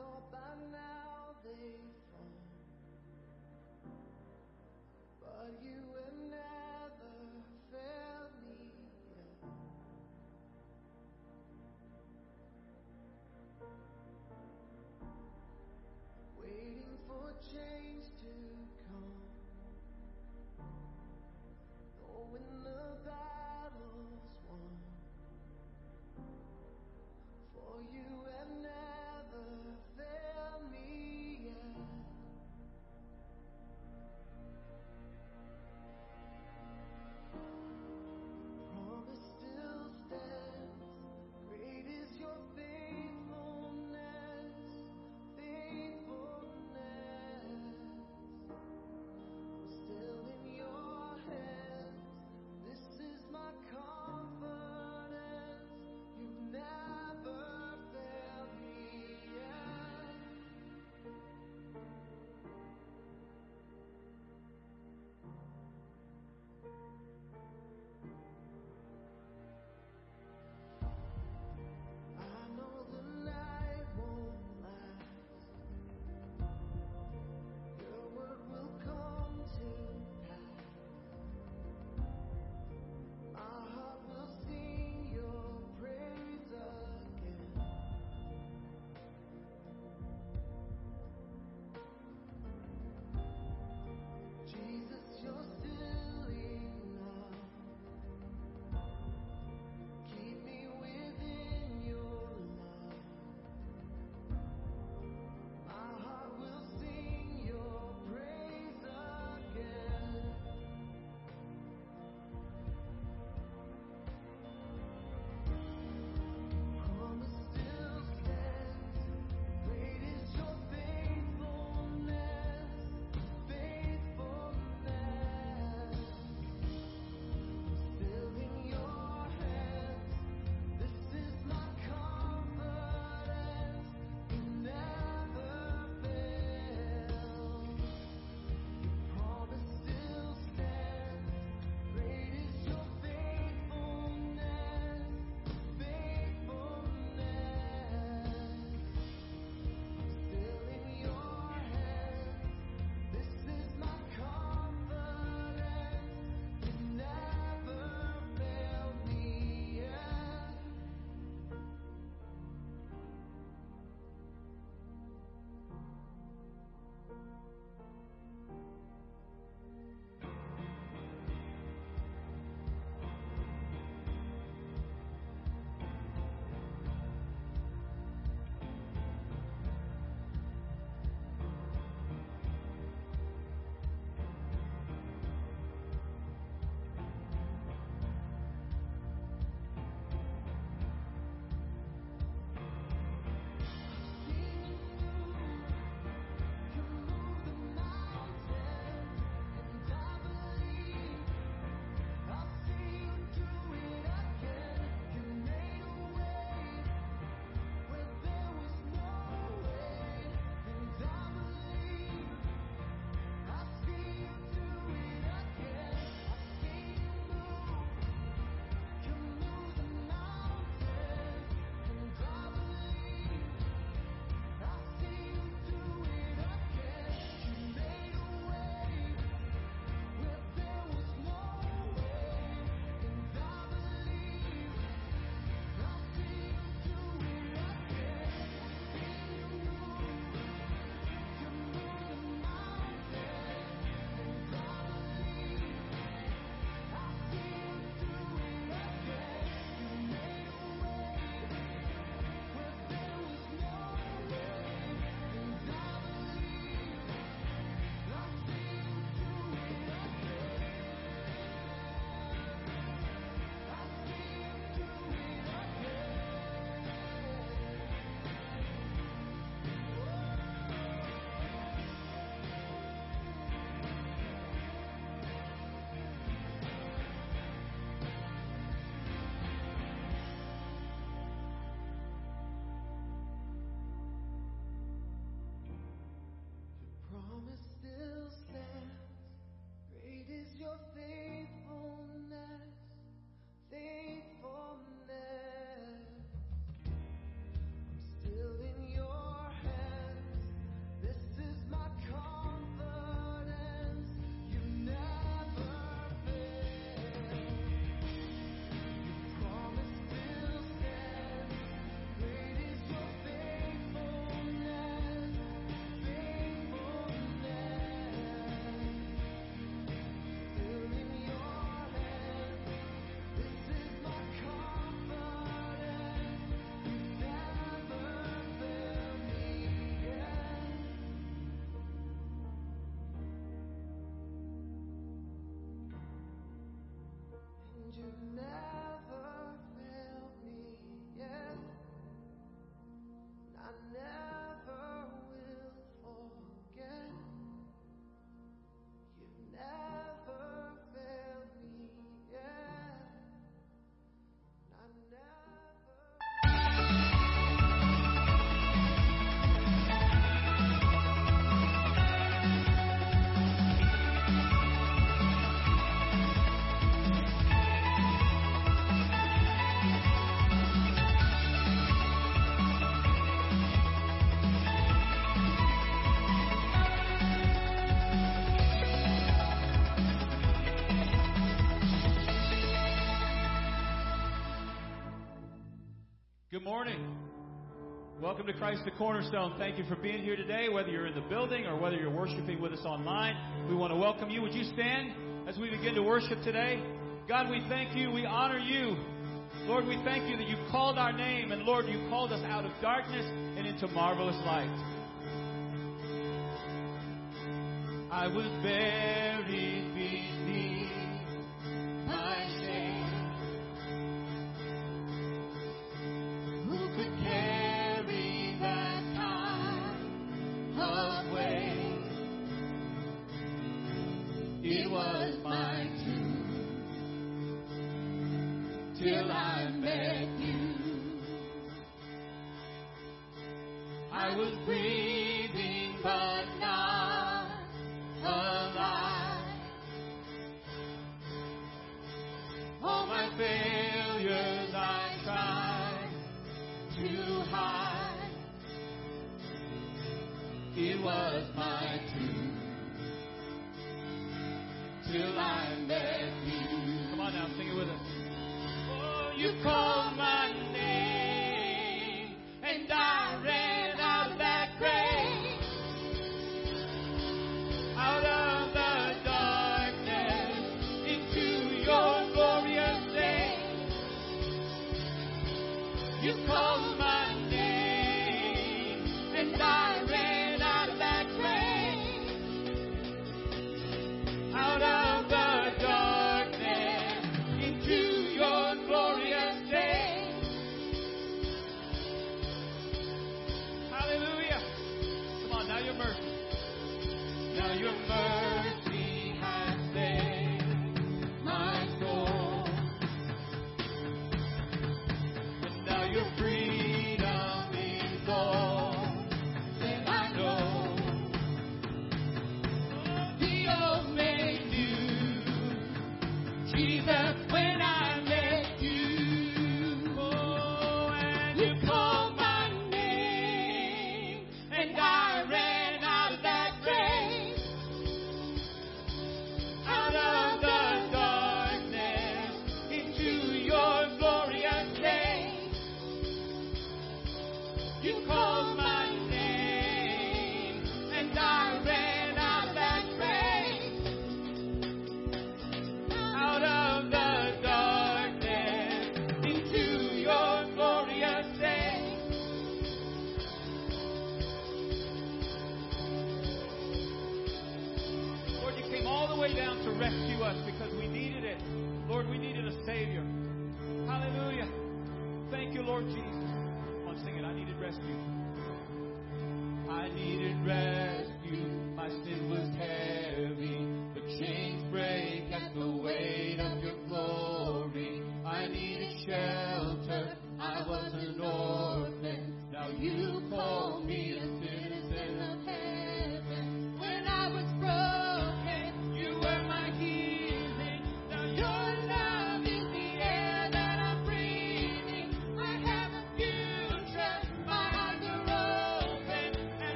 thought by now they'd fall. But you have never failed me yet. Waiting for change Good morning. Welcome to Christ the Cornerstone. Thank you for being here today, whether you're in the building or whether you're worshiping with us online. We want to welcome you. Would you stand as we begin to worship today? God, we thank you. We honor you. Lord, we thank you that you called our name, and Lord, you called us out of darkness and into marvelous light. I was buried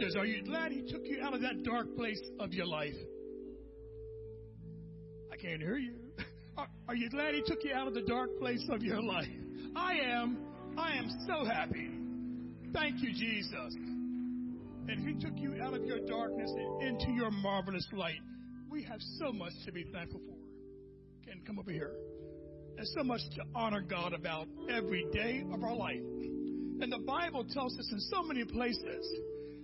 says, Are you glad he took you out of that dark place of your life? I can't hear you. Are, are you glad he took you out of the dark place of your life? I am. I am so happy. Thank you, Jesus. And he took you out of your darkness and into your marvelous light. We have so much to be thankful for. Can come over here. There's so much to honor God about every day of our life. And the Bible tells us in so many places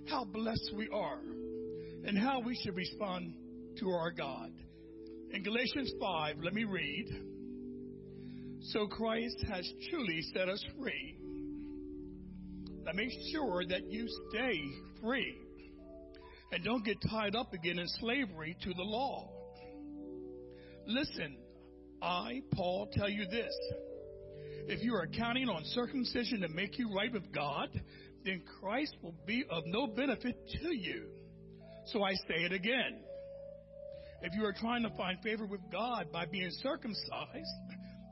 how blessed we are and how we should respond to our God. In Galatians 5, let me read. So Christ has truly set us free. Now make sure that you stay free and don't get tied up again in slavery to the law. Listen, I, Paul, tell you this. If you are counting on circumcision to make you right with God, then Christ will be of no benefit to you. So I say it again. If you are trying to find favor with God by being circumcised,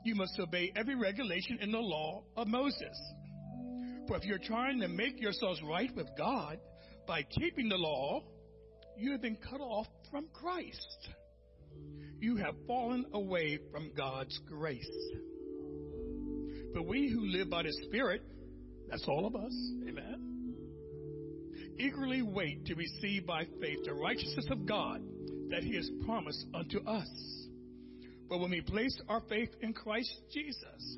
you must obey every regulation in the law of Moses. For if you're trying to make yourselves right with God by keeping the law, you have been cut off from Christ. You have fallen away from God's grace. But we who live by the Spirit, that's all of us, amen, eagerly wait to receive by faith the righteousness of God that He has promised unto us. But when we place our faith in Christ Jesus,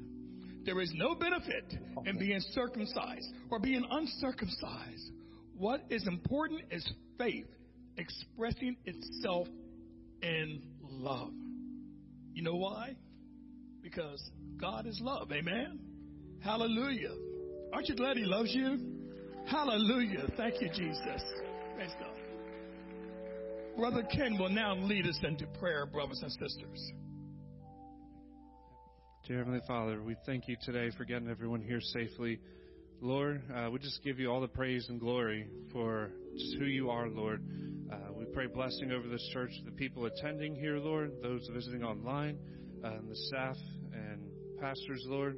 there is no benefit in being circumcised or being uncircumcised. What is important is faith expressing itself in love. You know why? Because God is love. Amen. Hallelujah. Aren't you glad He loves you? Hallelujah. Thank you, Jesus. Praise God. Brother Ken will now lead us into prayer, brothers and sisters. Dear Heavenly Father, we thank you today for getting everyone here safely. Lord, uh, we just give you all the praise and glory for just who you are, Lord. Uh, we pray blessing over this church, the people attending here, Lord, those visiting online, uh, and the staff and pastors, Lord.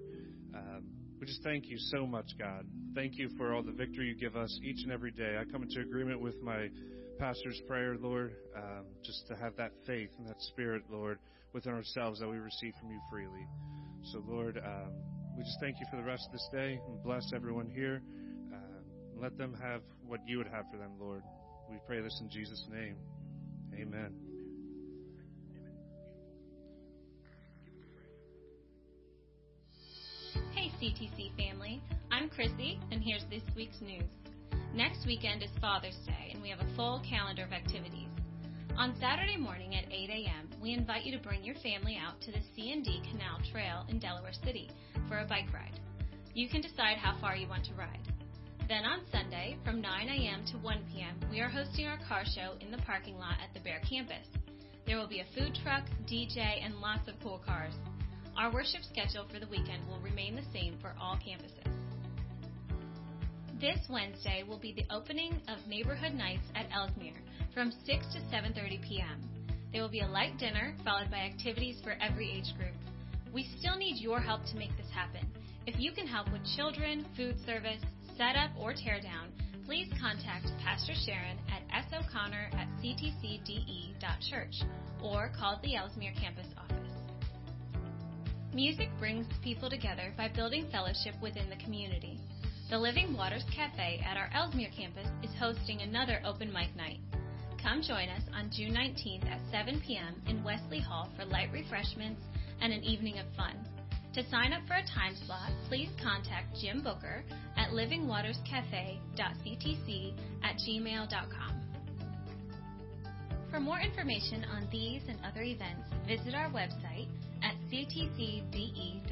Um, we just thank you so much, God. Thank you for all the victory you give us each and every day. I come into agreement with my pastor's prayer, Lord, um, just to have that faith and that spirit, Lord, within ourselves that we receive from you freely. So, Lord, um, we just thank you for the rest of this day and bless everyone here. Uh, let them have what you would have for them, Lord. We pray this in Jesus' name. Amen. CTC family, I'm Chrissy, and here's this week's news. Next weekend is Father's Day, and we have a full calendar of activities. On Saturday morning at 8 a.m., we invite you to bring your family out to the C&D Canal Trail in Delaware City for a bike ride. You can decide how far you want to ride. Then on Sunday, from 9 a.m. to 1 p.m., we are hosting our car show in the parking lot at the Bear campus. There will be a food truck, DJ, and lots of cool cars. Our worship schedule for the weekend will remain the same for all campuses. This Wednesday will be the opening of Neighborhood Nights at Elsmere from 6 to 7:30 p.m. There will be a light dinner followed by activities for every age group. We still need your help to make this happen. If you can help with children, food service, setup, or teardown, please contact Pastor Sharon at s'oconnor at ctcde.church or call the Elsmere campus office. Music brings people together by building fellowship within the community. The Living Waters Cafe at our Elsmere campus is hosting another open mic night. Come join us on June 19th at 7 p.m. in Wesley Hall for light refreshments and an evening of fun. To sign up for a time slot, please contact Jim Booker at livingwaterscafe.ctc at gmail.com. For more information on these and other events, visit our website at ctcde.church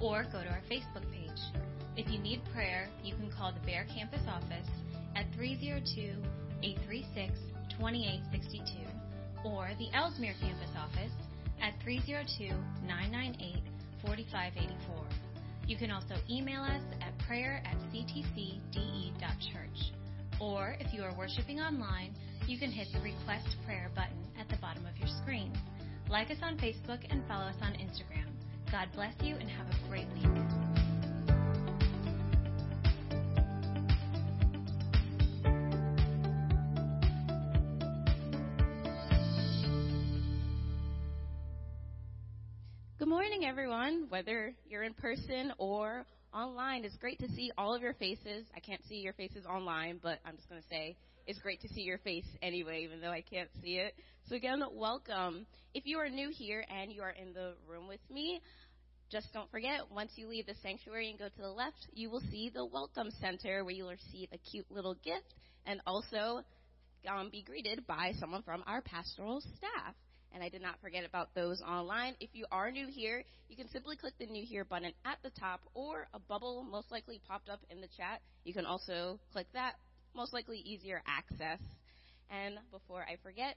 or go to our Facebook page. If you need prayer, you can call the Bear Campus office at 302 836 2862 or the Elsmere Campus office at 302 998 4584. You can also email us at prayer at ctcde.church. Or if you are worshiping online, you can hit the request prayer button at the bottom of your screen. Like us on Facebook and follow us on Instagram. God bless you and have a great week. Good morning, everyone. Whether you're in person or online, it's great to see all of your faces. I can't see your faces online, but I'm just going to say it's great to see your face anyway, even though I can't see it. So, again, welcome. If you are new here and you are in the room with me, just don't forget, once you leave the sanctuary and go to the left, you will see the Welcome Center where you'll receive a cute little gift and also um, be greeted by someone from our pastoral staff. And I did not forget about those online. If you are new here, you can simply click the New Here button at the top, or a bubble most likely popped up in the chat. You can also click that most likely easier access. And before I forget,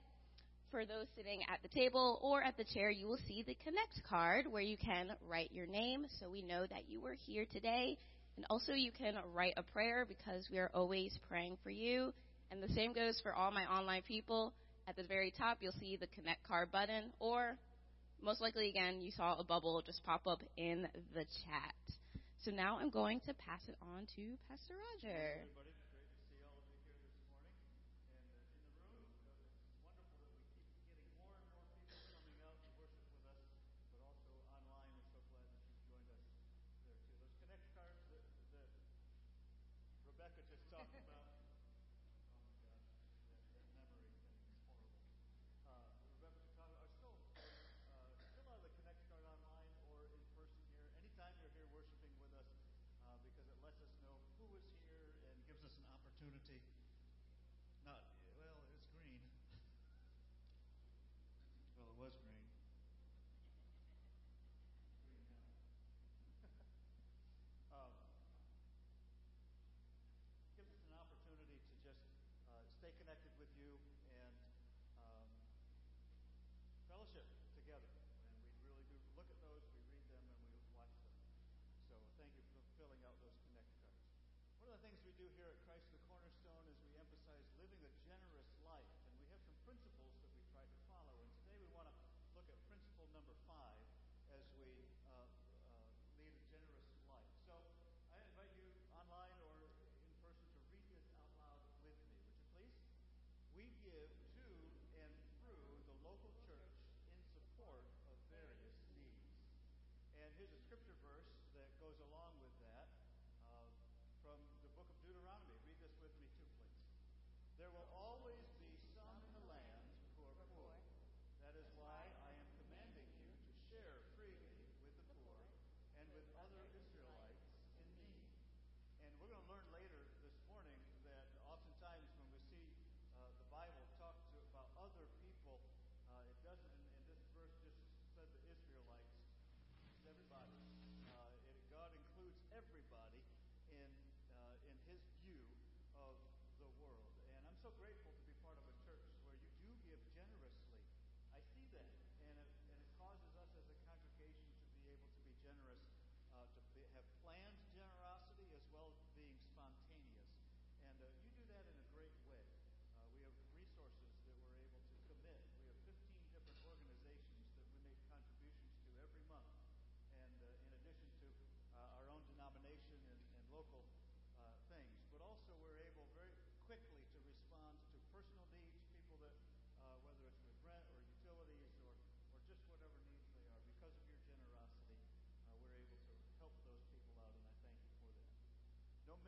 for those sitting at the table or at the chair, you will see the Connect card where you can write your name so we know that you were here today. And also, you can write a prayer because we are always praying for you. And the same goes for all my online people. At the very top, you'll see the Connect card button, or most likely, again, you saw a bubble just pop up in the chat. So now I'm going to pass it on to Pastor Roger. do here at Christ the Cornerstone is we emphasize living a generous life, and we have some principles that we try to follow. And today we want to look at principle number five as we uh, uh, lead a generous life. So I invite you online or in person to read this out loud with me. Would you please? We give There will always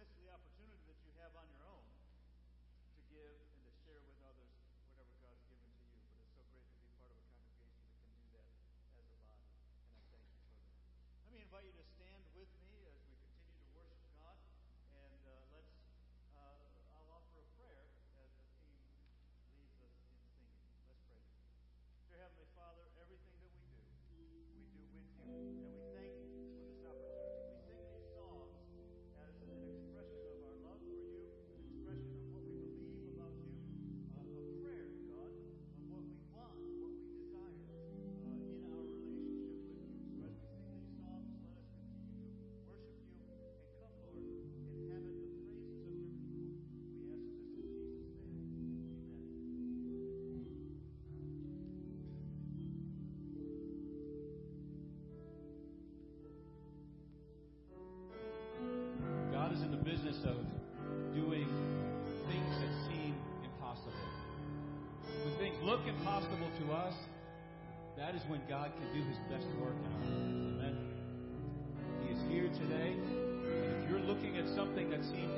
miss the opportunity that you have on your own to give and to share with others whatever God's given to you. But it's so great to be part of a congregation that can do that as a body. And I thank you for that. Let me invite you to stand. to do his best work in our. Amen. He is here today. And if you're looking at something that seemed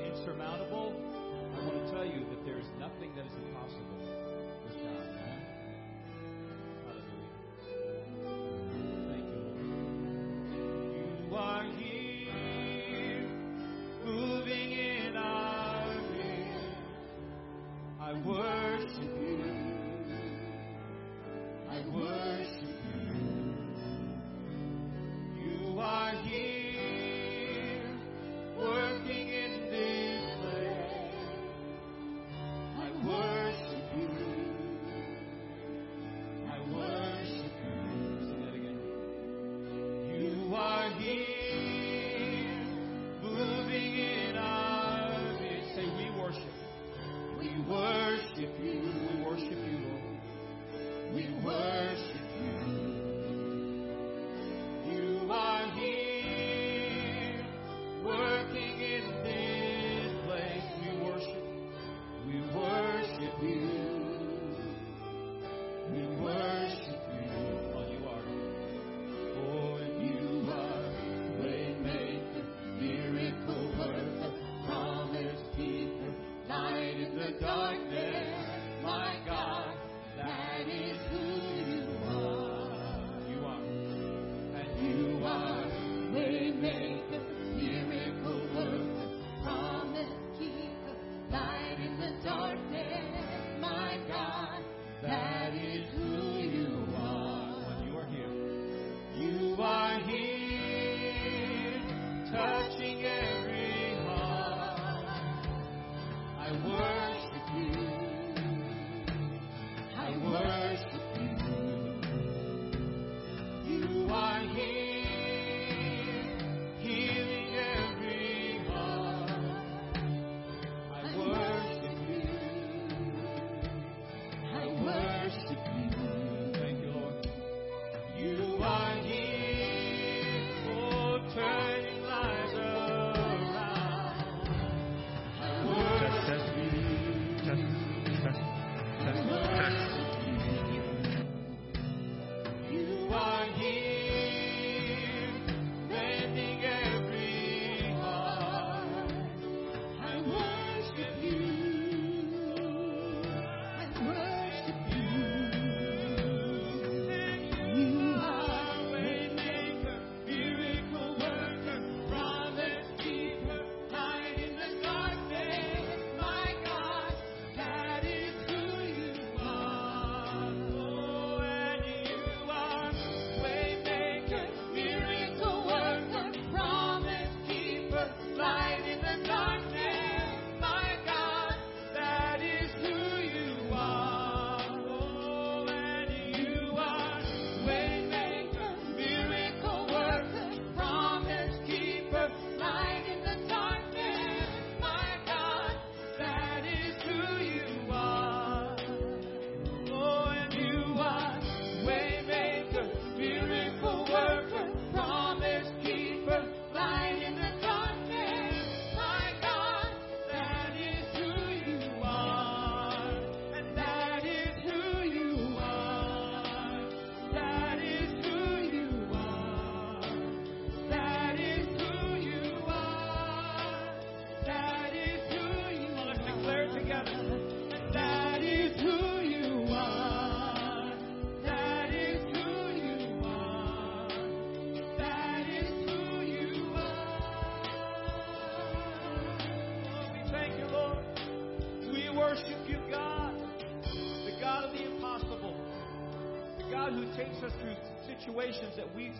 situations that we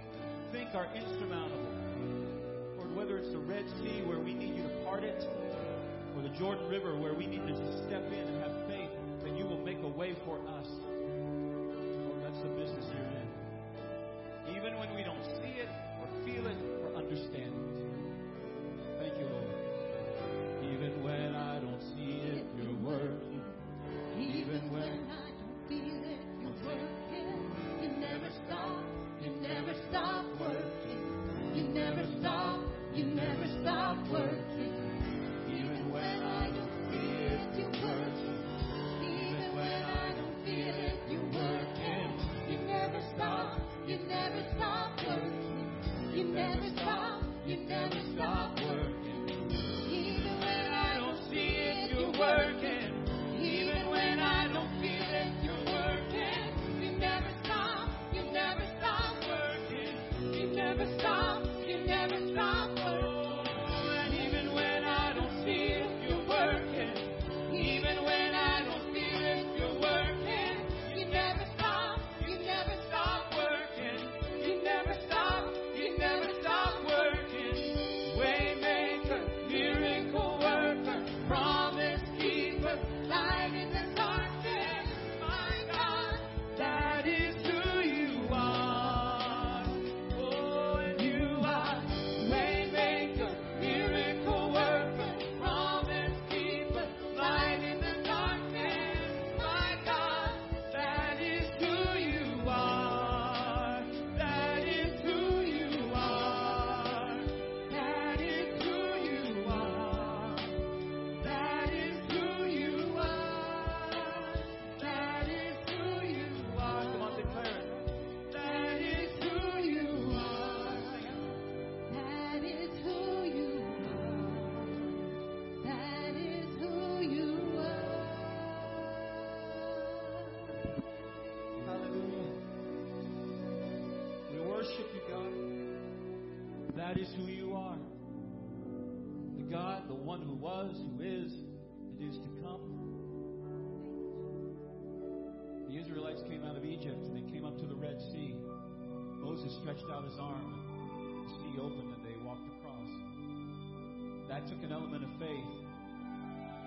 think are insurmountable. Lord, whether it's the Red Sea where we need you to part it, or the Jordan River where we need to just step in and have faith that you will make a way for us. Lord, that's the business you're in. Even when we don't out his arm, and the sea opened, and they walked across. That took an element of faith.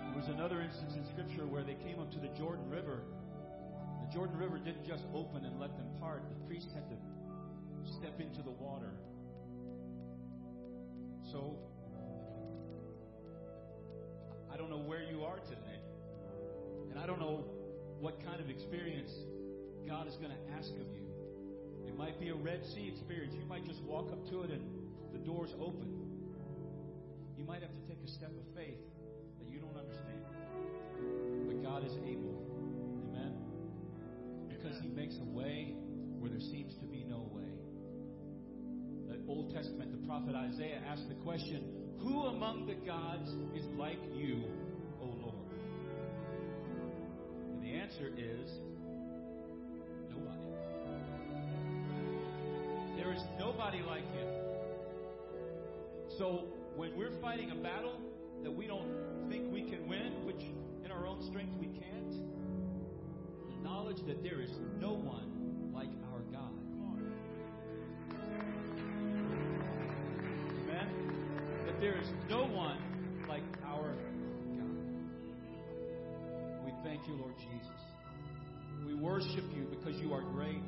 There was another instance in Scripture where they came up to the Jordan River. The Jordan River didn't just open and let them part, the priest had to step into the water. So, I don't know where you are today. And I don't know what kind of experience God is going to ask of you. It might be a Red Sea experience. You might just walk up to it and the doors open. You might have to take a step of faith that you don't understand. But God is able. Amen? Because He makes a way where there seems to be no way. The Old Testament, the prophet Isaiah asked the question Who among the gods is like you, O Lord? And the answer is There is nobody like Him. So when we're fighting a battle that we don't think we can win, which in our own strength we can't, the knowledge that there is no one like our God. Amen? That there is no one like our God. We thank you, Lord Jesus. We worship you because you are great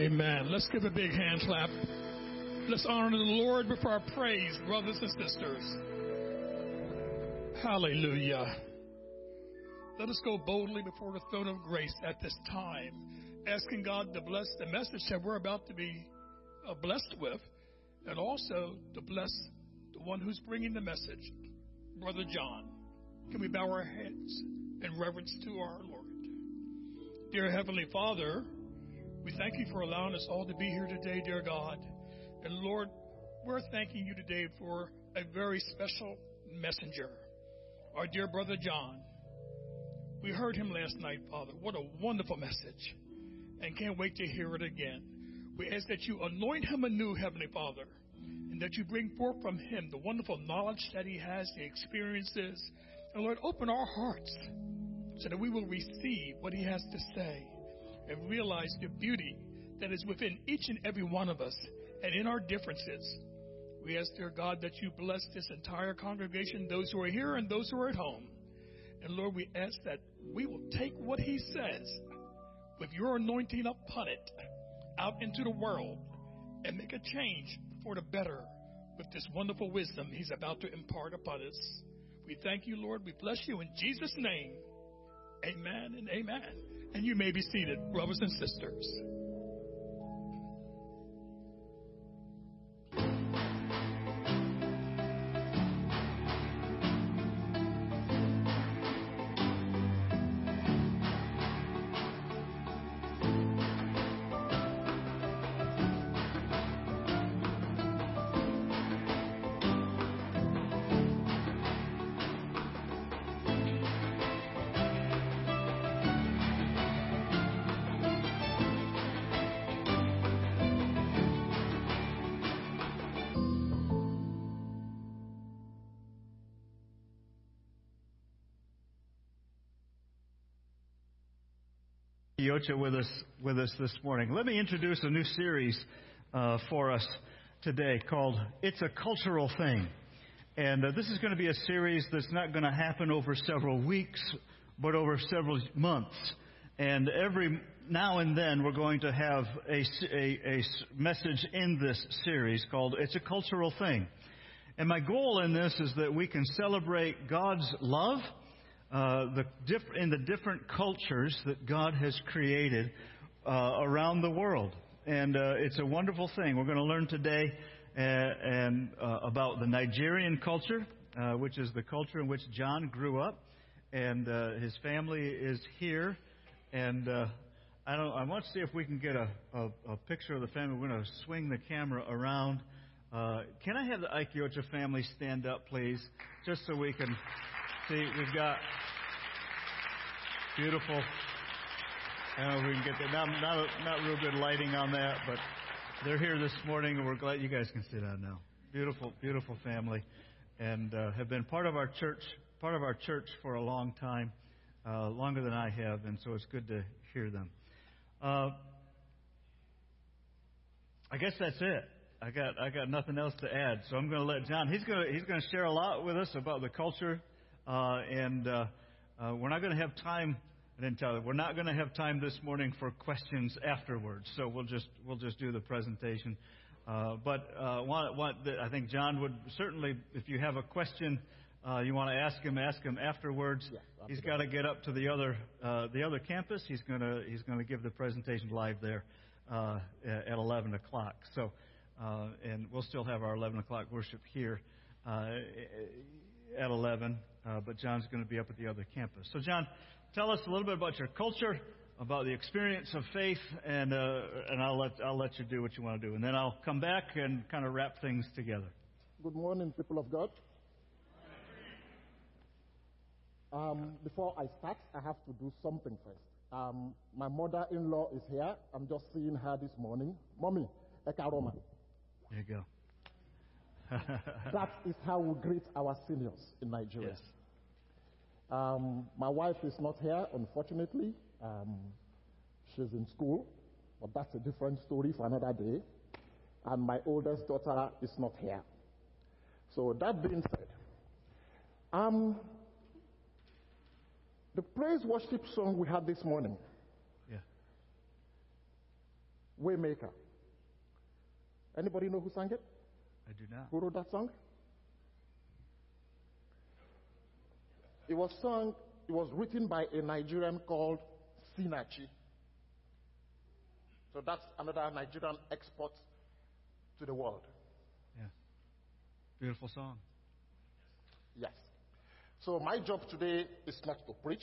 Amen. Let's give a big hand clap. Let's honor the Lord with our praise, brothers and sisters. Hallelujah. Let us go boldly before the throne of grace at this time, asking God to bless the message that we're about to be uh, blessed with, and also to bless the one who's bringing the message, Brother John. Can we bow our heads in reverence to our Lord? Dear Heavenly Father, we thank you for allowing us all to be here today, dear God. And Lord, we're thanking you today for a very special messenger, our dear brother John. We heard him last night, Father. What a wonderful message. And can't wait to hear it again. We ask that you anoint him anew, Heavenly Father, and that you bring forth from him the wonderful knowledge that he has, the experiences. And Lord, open our hearts so that we will receive what he has to say and realize the beauty that is within each and every one of us and in our differences. We ask, dear God, that you bless this entire congregation, those who are here and those who are at home. And Lord, we ask that we will take what he says with your anointing upon it out into the world and make a change for the better with this wonderful wisdom he's about to impart upon us. We thank you, Lord. We bless you in Jesus' name. Amen and amen. And you may be seated, brothers and sisters. Yocha with us with us this morning. Let me introduce a new series uh, for us today called "It's a Cultural Thing," and uh, this is going to be a series that's not going to happen over several weeks, but over several months. And every now and then, we're going to have a, a, a message in this series called "It's a Cultural Thing." And my goal in this is that we can celebrate God's love uh, the diff- in the different cultures that God has created uh, around the world. And uh, it's a wonderful thing. We're going to learn today uh, and uh, about the Nigerian culture, which is the culture in which John grew up, and his family is here. And I don't. I want to see if we can get a, a, a picture of the family. We're going to swing the camera around. can I have the Aikiocha family stand up, please, just so we can see? We've got Beautiful. I don't know if we can get that. Not, not, not real good lighting on that, but they're here this morning, and we're glad you guys can sit down now. Beautiful, beautiful family, and uh, have been part of our church, part of our church for a long time, uh, longer than I have, and so it's good to hear them. Uh, I guess that's it. I got I got nothing else to add, so I'm going to let John. He's going to he's going to share a lot with us about the culture, uh, and uh, uh, we're not going to have time I didn't tell you. We're not going to have time this morning for questions afterwards, so we'll just we'll just do the presentation. Uh, but uh, want, want the, I think John would certainly, if you have a question uh, you want to ask him, ask him afterwards. Yeah, he's got to get up to the other uh, the other campus. He's going to he's to give the presentation live there uh, at 11 o'clock. So, uh, and we'll still have our 11 o'clock worship here at 11. But John's going to be up at the other campus. So, John tell us a little bit about your culture, about the experience of faith, and uh, and I'll let I'll let you do what you want to do, and then I'll come back and kind of wrap things together. Good morning, people of God. Um, before I start, I have to do something first. Um, my mother-in-law is here. I'm just seeing her this morning. Mommy, Ekaroma. There you go. that is how we greet our seniors in Nigeria. Yes. Um, my wife is not here, unfortunately. Um, she's in school, but that's a different story for another day. And my oldest daughter is not here. So that being said, um, the praise worship song we had this morning yeah. Waymaker. Anybody know who sang it? I do not. Who wrote that song? It was sung, it was written by a Nigerian called Sinachi. So that's another Nigerian export to the world. Yeah. Beautiful song. Yes. So my job today is not to preach.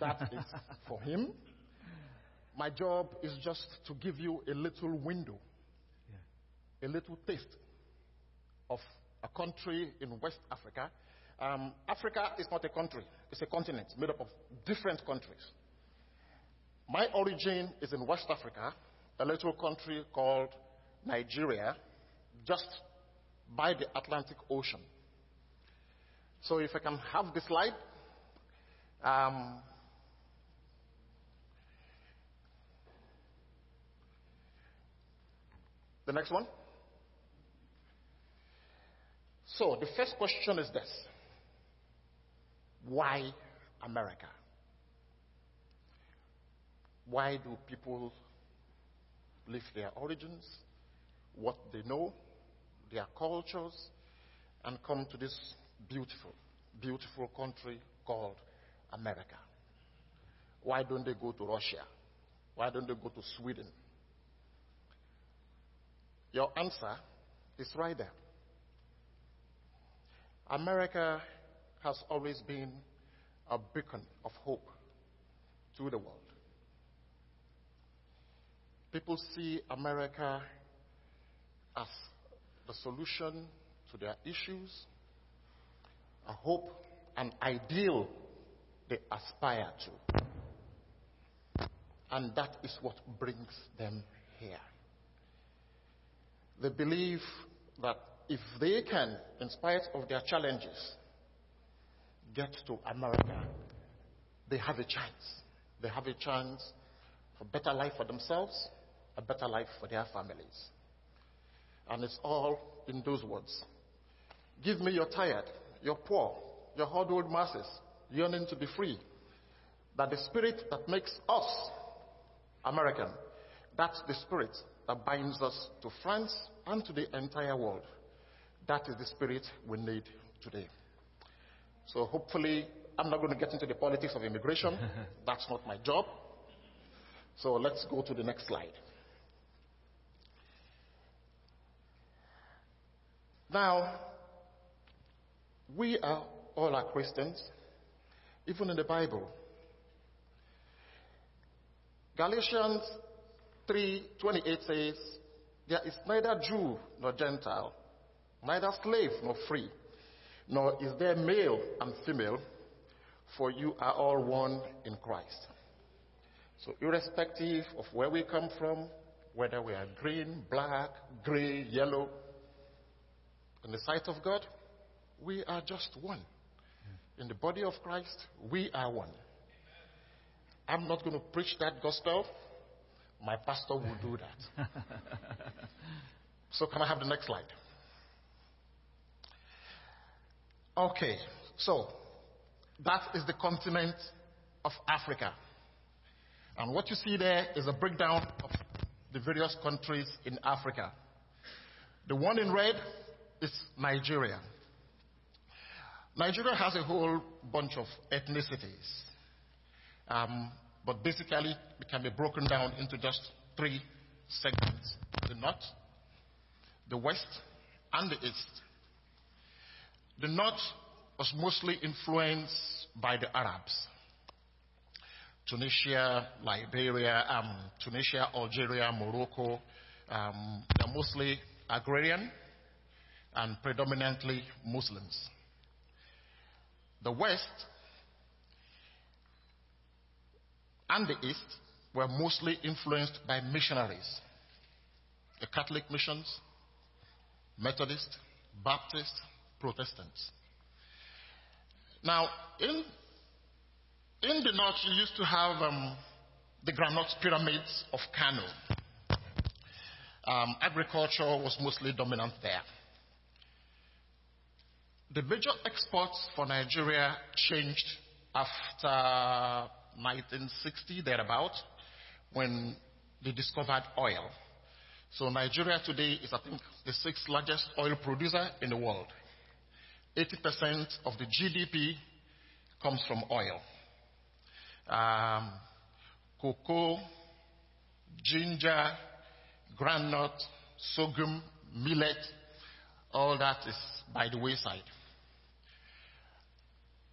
That is for him. My job is just to give you a little window, yeah. a little taste of a country in West Africa. Um, Africa is not a country, it's a continent made up of different countries. My origin is in West Africa, a little country called Nigeria, just by the Atlantic Ocean. So if I can have the slide. Um, the next one. So the first question is this Why America? Why do people leave their origins, what they know, their cultures, and come to this beautiful, beautiful country called America? Why don't they go to Russia? Why don't they go to Sweden? Your answer is right there. America has always been a beacon of hope to the world. People see America as the solution to their issues, a hope, an ideal they aspire to. And that is what brings them here. They believe that if they can, in spite of their challenges, get to America, they have a chance. They have a chance for better life for themselves, a better life for their families. And it's all in those words. Give me your tired, your poor, your huddled masses, yearning to be free. That the spirit that makes us American, that's the spirit that binds us to France and to the entire world. That is the spirit we need today. So hopefully, I'm not going to get into the politics of immigration. That's not my job. So let's go to the next slide. Now, we are all are Christians, even in the Bible. Galatians 3:28 says, "There is neither Jew nor Gentile, neither slave nor free, nor is there male and female, for you are all one in Christ." So, irrespective of where we come from, whether we are green, black, gray, yellow, in the sight of God, we are just one. In the body of Christ, we are one. I'm not going to preach that gospel. My pastor will do that. so, can I have the next slide? Okay, so that is the continent of Africa. And what you see there is a breakdown of the various countries in Africa. The one in red is Nigeria. Nigeria has a whole bunch of ethnicities. Um, but basically, it can be broken down into just three segments the north, the west, and the east. The north was mostly influenced by the Arabs. Tunisia, Liberia, um, Tunisia, Algeria, Morocco, um, they're mostly agrarian and predominantly Muslims. The West and the East were mostly influenced by missionaries. The Catholic missions, Methodist, Baptist, Protestants. Now, in, in the north, you used to have um, the groundnut pyramids of Kano. Um, agriculture was mostly dominant there. The major exports for Nigeria changed after 1960, thereabout, when they discovered oil. So Nigeria today is, I think, the sixth largest oil producer in the world. 80% of the GDP comes from oil. Um, cocoa, ginger, groundnut, sorghum, millet, all that is by the wayside.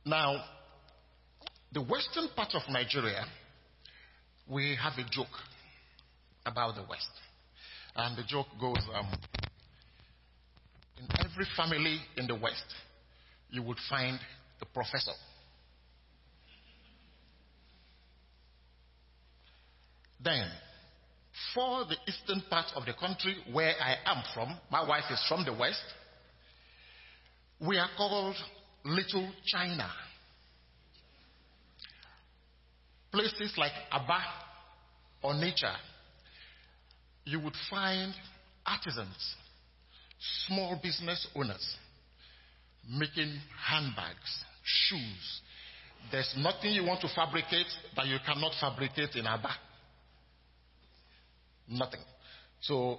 Now, the western part of Nigeria, we have a joke about the West. And the joke goes um, In every family in the West, you would find the professor. Then, for the eastern part of the country where I am from, my wife is from the West, we are called Little China. Places like Aba or Nature, you would find artisans, small business owners making handbags, shoes. There's nothing you want to fabricate that you cannot fabricate in Aba. Nothing. So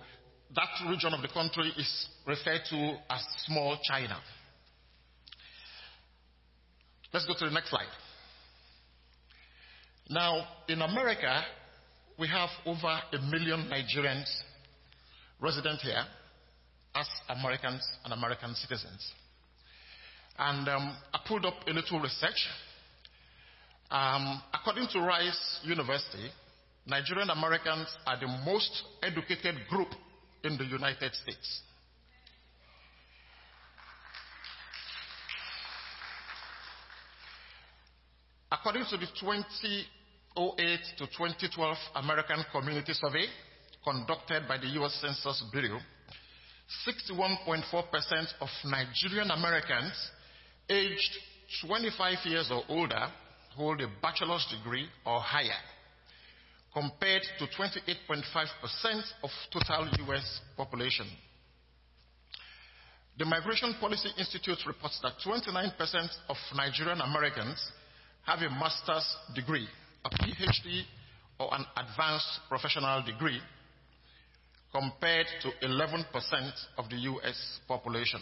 that region of the country is referred to as small China. Let's go to the next slide. Now, in America, we have over a million Nigerians resident here as Americans and American citizens. And um, I pulled up a little research. Um, according to Rice University, Nigerian Americans are the most educated group in the United States. According to the 2008 to 2012 American Community Survey conducted by the U.S. Census Bureau, 61.4% of Nigerian Americans aged 25 years or older hold a bachelor's degree or higher, compared to 28.5% of total U.S. population. The Migration Policy Institute reports that 29% of Nigerian Americans have a master's degree, a PhD, or an advanced professional degree, compared to 11% of the U.S. population.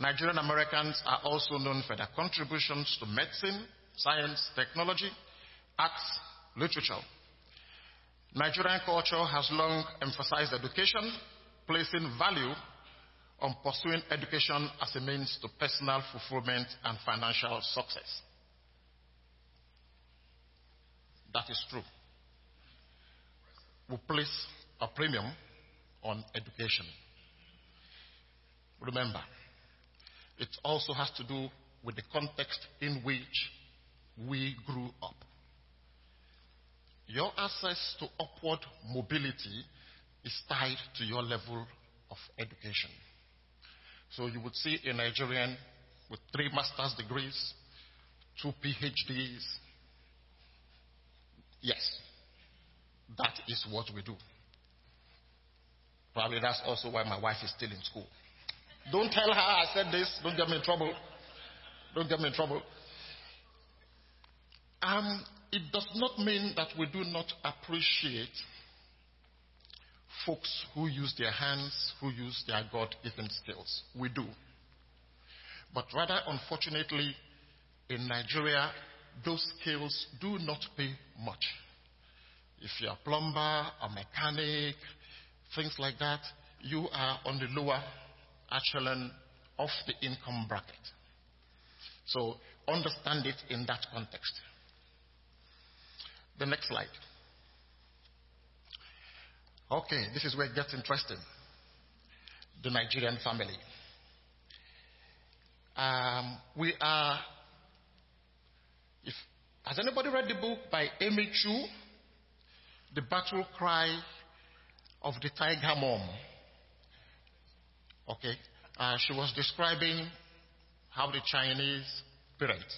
Nigerian Americans are also known for their contributions to medicine, science, technology, arts, literature. Nigerian culture has long emphasized education, placing value on pursuing education as a means to personal fulfillment and financial success. That is true. We place a premium on education. Remember, it also has to do with the context in which we grew up. Your access to upward mobility is tied to your level of education. So you would see a Nigerian with three master's degrees, two PhDs. Yes, that is what we do. Probably that's also why my wife is still in school. Don't tell her I said this. Don't get me in trouble. Don't get me in trouble. Um, it does not mean that we do not appreciate folks who use their hands, who use their God given skills. We do. But rather, unfortunately, in Nigeria, those skills do not pay much. If you're a plumber, a mechanic, things like that, you are on the lower echelon of the income bracket. So understand it in that context. The next slide. Okay, this is where it gets interesting. The Nigerian family. Um, we are. If, has anybody read the book by Amy Chua? The Battle Cry of the Tiger Mom. Okay, uh, she was describing how the Chinese parents,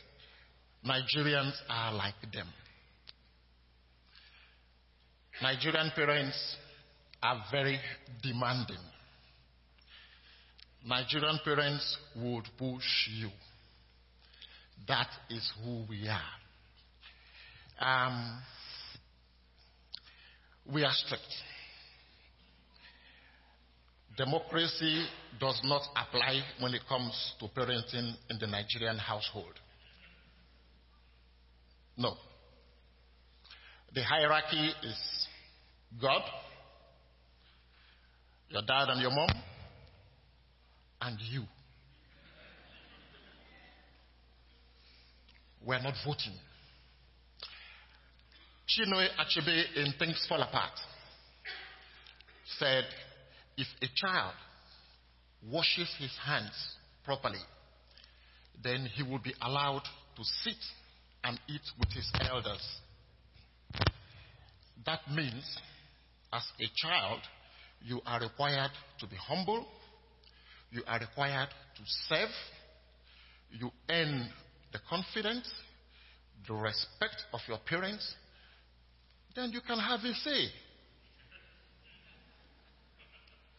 Nigerians are like them. Nigerian parents are very demanding. Nigerian parents would push you. That is who we are. Um, we are strict. Democracy does not apply when it comes to parenting in the Nigerian household. No. The hierarchy is God, your dad and your mom, and you. We're not voting. Chinua Achebe in Things Fall Apart said, if a child washes his hands properly, then he will be allowed to sit and eat with his elders. That means, as a child, you are required to be humble, you are required to serve, you earn the confidence, the respect of your parents, then you can have a say.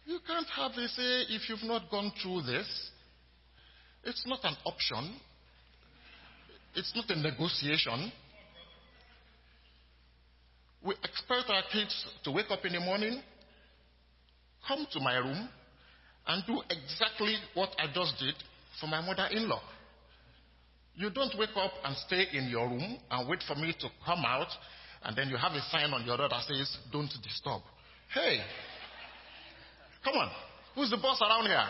You can't have a say if you've not gone through this. It's not an option. It's not a negotiation. We expect our kids to wake up in the morning, come to my room, and do exactly what I just did for my mother in law. You don't wake up and stay in your room and wait for me to come out, and then you have a sign on your door that says, Don't disturb. Hey, come on. Who's the boss around here?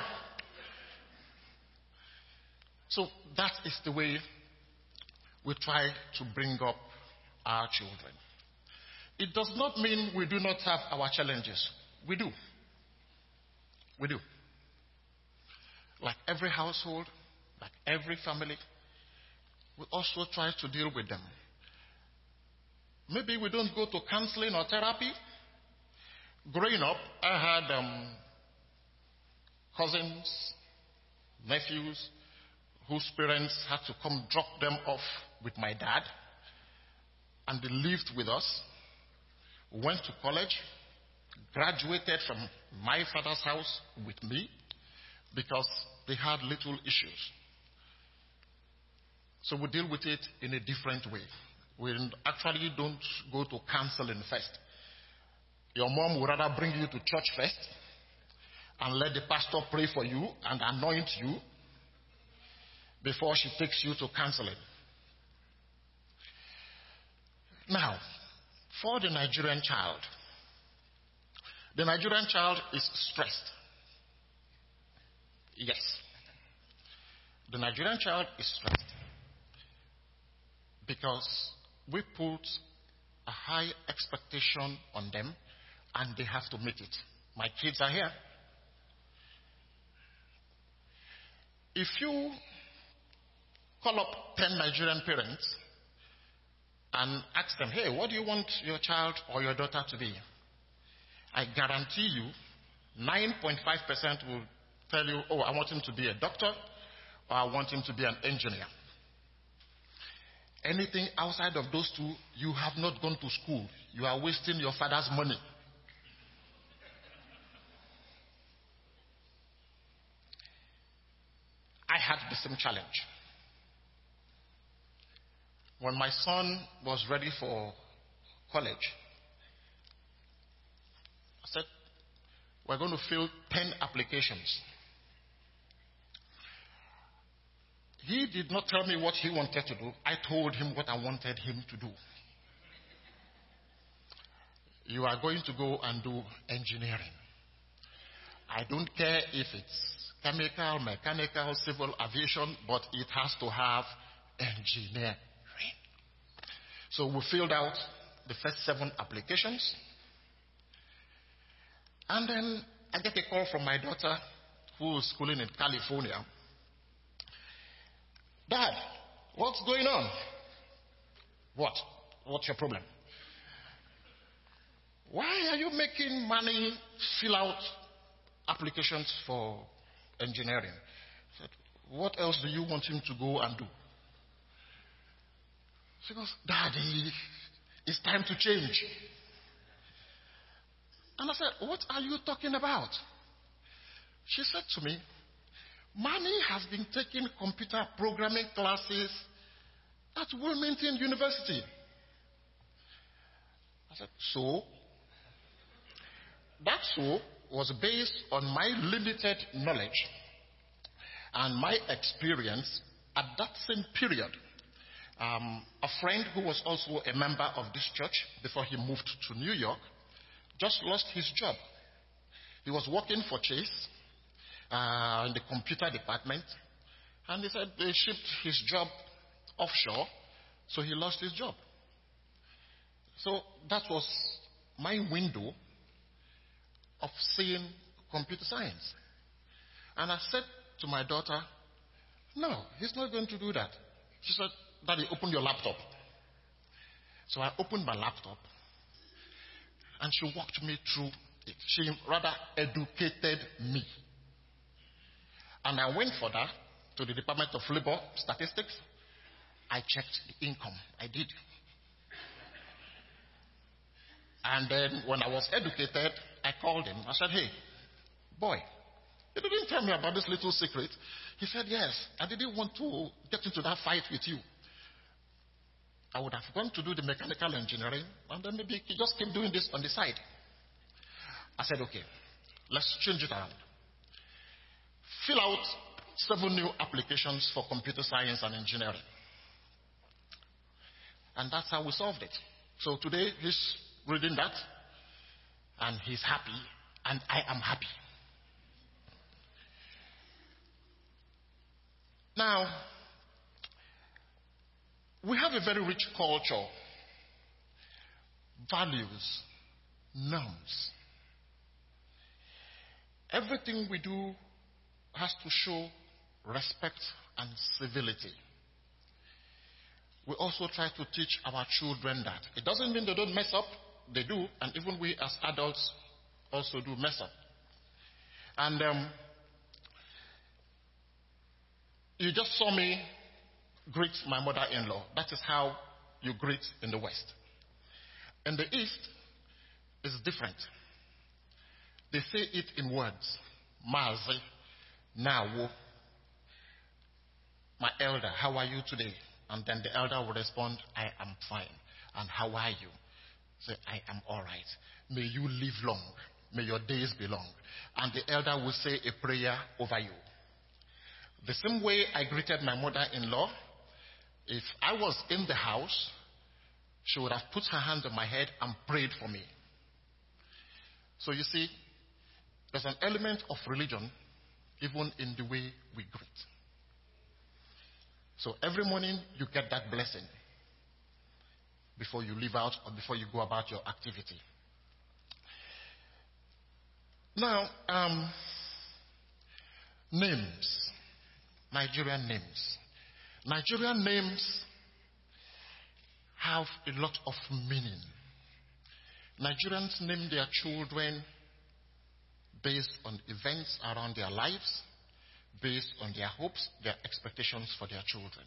So that is the way we try to bring up our children. It does not mean we do not have our challenges. We do. We do. Like every household, like every family, we also try to deal with them. Maybe we don't go to counseling or therapy. Growing up, I had um, cousins, nephews, whose parents had to come drop them off with my dad, and they lived with us, went to college, graduated from my father's house with me because they had little issues. So we deal with it in a different way. We actually don't go to counseling first. Your mom would rather bring you to church first and let the pastor pray for you and anoint you before she takes you to counseling. Now, for the Nigerian child, the Nigerian child is stressed. Yes. The Nigerian child is stressed because we put a high expectation on them and they have to meet it. My kids are here. If you call up 10 Nigerian parents and ask them, hey, what do you want your child or your daughter to be? I guarantee you 9.5% will tell you, oh, I want him to be a doctor or I want him to be an engineer. Anything outside of those two, you have not gone to school. You are wasting your father's money. I had the same challenge. When my son was ready for college, I said, We're going to fill 10 applications. He did not tell me what he wanted to do. I told him what I wanted him to do. You are going to go and do engineering. I don't care if it's chemical, mechanical, civil aviation, but it has to have engineering. So we filled out the first seven applications. And then I get a call from my daughter who is schooling in California. Dad, what's going on? What? What's your problem? Why are you making money fill out applications for engineering? I said, what else do you want him to go and do? She goes, Daddy, it's time to change. And I said, What are you talking about? She said to me, Manny has been taking computer programming classes at Wilmington University. I said, So? That's so. Was based on my limited knowledge and my experience at that same period. Um, a friend who was also a member of this church before he moved to New York just lost his job. He was working for Chase uh, in the computer department, and he said they shipped his job offshore, so he lost his job. So that was my window of seeing computer science. And I said to my daughter, No, he's not going to do that. She said, Daddy, open your laptop. So I opened my laptop and she walked me through it. She rather educated me. And I went for that to the Department of Labor Statistics. I checked the income. I did. And then when I was educated, I called him. I said, Hey, boy, you didn't tell me about this little secret. He said, Yes, I didn't want to get into that fight with you. I would have gone to do the mechanical engineering, and then maybe he just keep doing this on the side. I said, Okay, let's change it around. Fill out seven new applications for computer science and engineering. And that's how we solved it. So today he's reading that, and he's happy, and I am happy. Now, we have a very rich culture, values, norms. Everything we do has to show respect and civility. We also try to teach our children that. It doesn't mean they don't mess up, they do, and even we as adults also do mess up. And um, you just saw me greet my mother in law. That is how you greet in the West. In the East, it's different. They say it in words. Mazi, Nawo. My elder, how are you today? And then the elder will respond, I am fine. And how are you? Say, I am all right. May you live long. May your days be long. And the elder will say a prayer over you. The same way I greeted my mother in law, if I was in the house, she would have put her hand on my head and prayed for me. So you see, there's an element of religion even in the way we greet. So every morning you get that blessing before you leave out or before you go about your activity. Now, um, names. Nigerian names. Nigerian names have a lot of meaning. Nigerians name their children based on events around their lives, based on their hopes, their expectations for their children.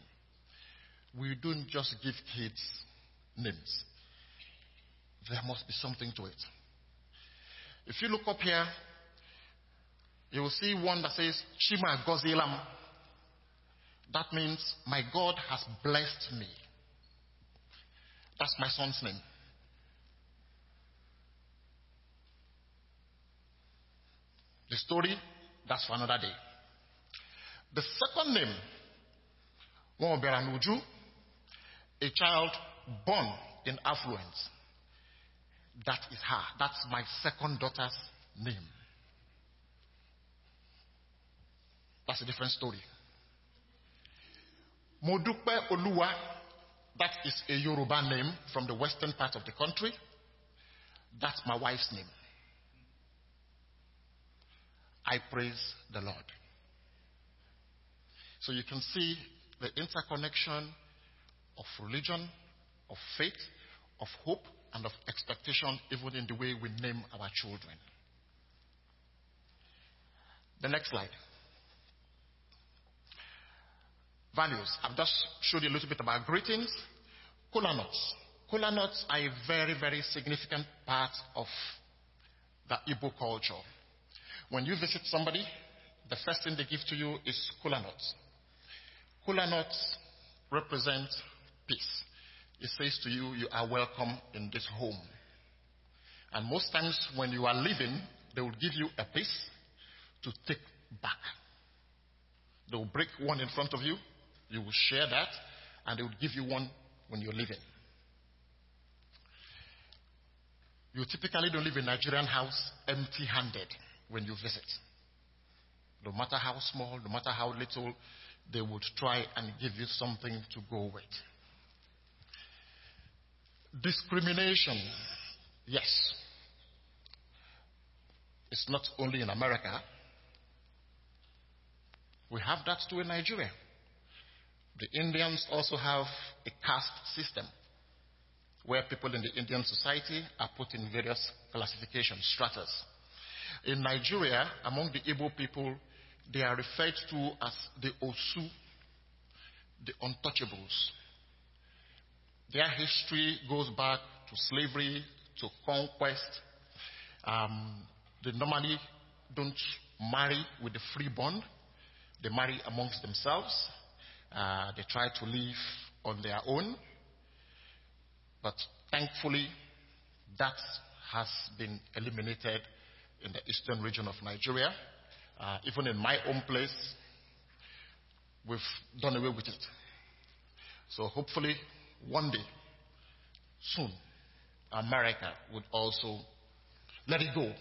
We don't just give kids names. There must be something to it. If you look up here, you will see one that says Chima Gozilam. That means my God has blessed me. That's my son's name. The story, that's for another day. The second name, Wonberanuju, a child born in affluence. That is her. That's my second daughter's name. That's a different story. Modupe Oluwa, that is a Yoruba name from the western part of the country. That's my wife's name. I praise the Lord. So you can see the interconnection of religion, of faith, of hope, and of expectation, even in the way we name our children. The next slide. Values. I've just showed you a little bit about greetings. Kola nuts. Kola nuts are a very, very significant part of the Igbo culture. When you visit somebody, the first thing they give to you is kola nuts. Kola nuts represent peace. It says to you, you are welcome in this home. And most times when you are leaving, they will give you a piece to take back. They will break one in front of you, you will share that, and they will give you one when you're leaving. You typically don't leave a Nigerian house empty handed when you visit. No matter how small, no matter how little, they would try and give you something to go with. Discrimination, yes. It's not only in America, we have that too in Nigeria. The Indians also have a caste system where people in the Indian society are put in various classification stratas. In Nigeria, among the Igbo people, they are referred to as the Osu, the untouchables. Their history goes back to slavery, to conquest. Um, they normally don't marry with the freeborn. They marry amongst themselves. Uh, they try to live on their own. But thankfully, that has been eliminated in the eastern region of Nigeria. Uh, even in my own place, we've done away with it. So hopefully, one day, soon, America would also let it go.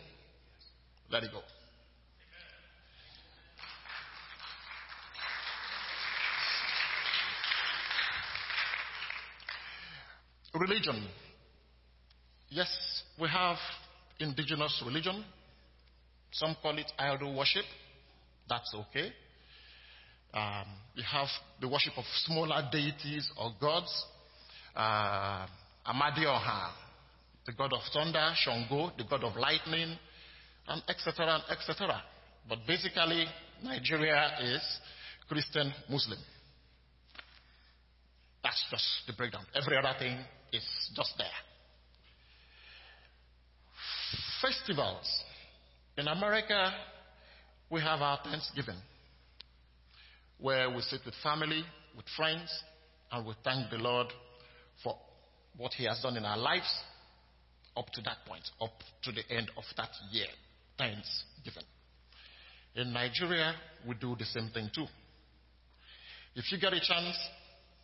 Let it go. Religion. Yes, we have indigenous religion. Some call it idol worship. That's okay. Um, we have the worship of smaller deities or gods. Uh, Amadioha, the god of thunder, Shango, the god of lightning, and etc. and etc. But basically, Nigeria is Christian Muslim. That's just the breakdown. Every other thing is just there. Festivals. In America, we have our Thanksgiving, where we sit with family, with friends, and we thank the Lord for what He has done in our lives up to that point, up to the end of that year. Thanksgiving. In Nigeria, we do the same thing too. If you get a chance,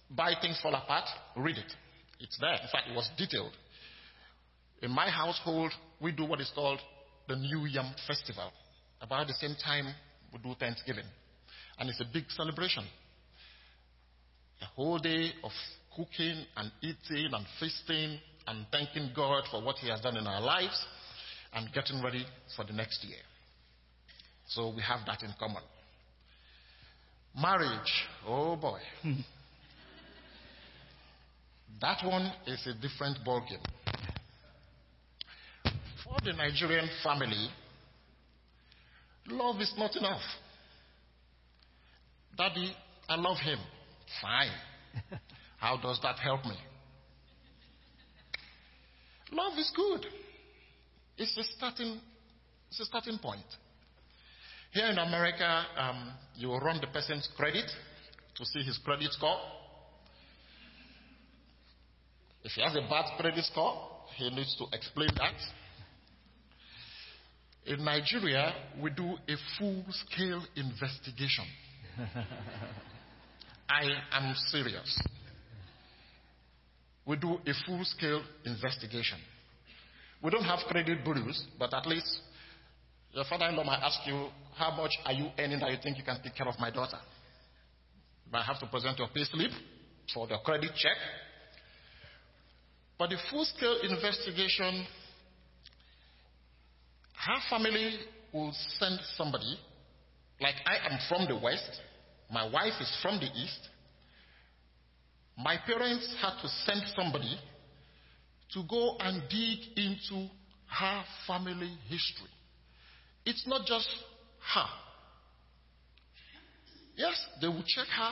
buy things fall apart, read it. It's there. In fact, it was detailed. In my household, we do what is called the New Yam Festival. About the same time, we do Thanksgiving. And it's a big celebration. A whole day of cooking and eating and feasting and thanking God for what He has done in our lives and getting ready for the next year. So we have that in common. Marriage, oh boy. that one is a different ballgame. For the Nigerian family, love is not enough. Daddy, I love him. Fine. How does that help me? Love is good. It's a starting, it's a starting point. Here in America, um, you will run the person's credit to see his credit score. If he has a bad credit score, he needs to explain that. In Nigeria, we do a full scale investigation. I am serious. We do a full scale investigation. We don't have credit bureaus, but at least your father in law might ask you, How much are you earning that you think you can take care of my daughter? You might have to present your pay slip for the credit check. But the full scale investigation, her family will send somebody, like I am from the West, my wife is from the East. My parents had to send somebody to go and dig into her family history. It's not just her. Yes, they will check her.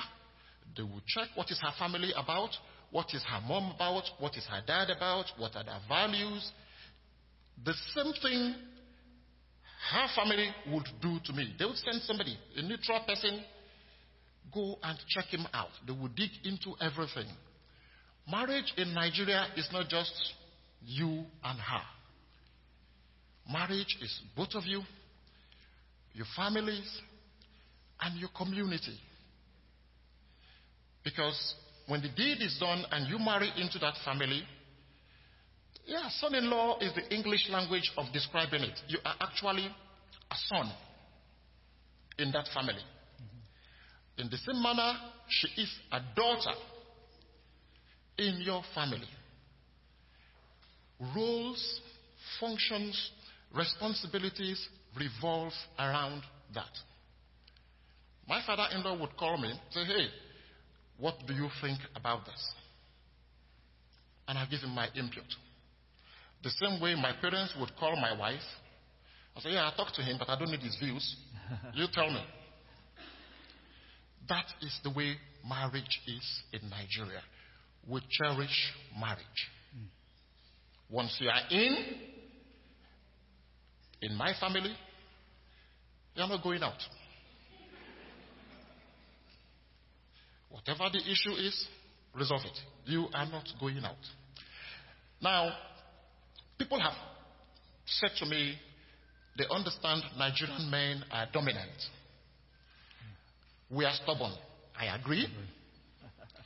They will check what is her family about, what is her mom about, what is her dad about, what are their values. The same thing her family would do to me. They would send somebody, a neutral person, go and check him out. They will dig into everything. Marriage in Nigeria is not just you and her. Marriage is both of you, your families, and your community. Because when the deed is done and you marry into that family, yeah, son in law is the English language of describing it. You are actually a son in that family. In the same manner, she is a daughter in your family. Roles, functions, responsibilities revolve around that. My father in law would call me, say, Hey, what do you think about this? And I give him my input. The same way my parents would call my wife. I say, Yeah, I talked to him, but I don't need his views. you tell me. That is the way marriage is in Nigeria. We cherish marriage. Once you are in, in my family, you're not going out. Whatever the issue is, resolve it. You are not going out. Now, people have said to me they understand Nigerian men are dominant. We are stubborn. I agree.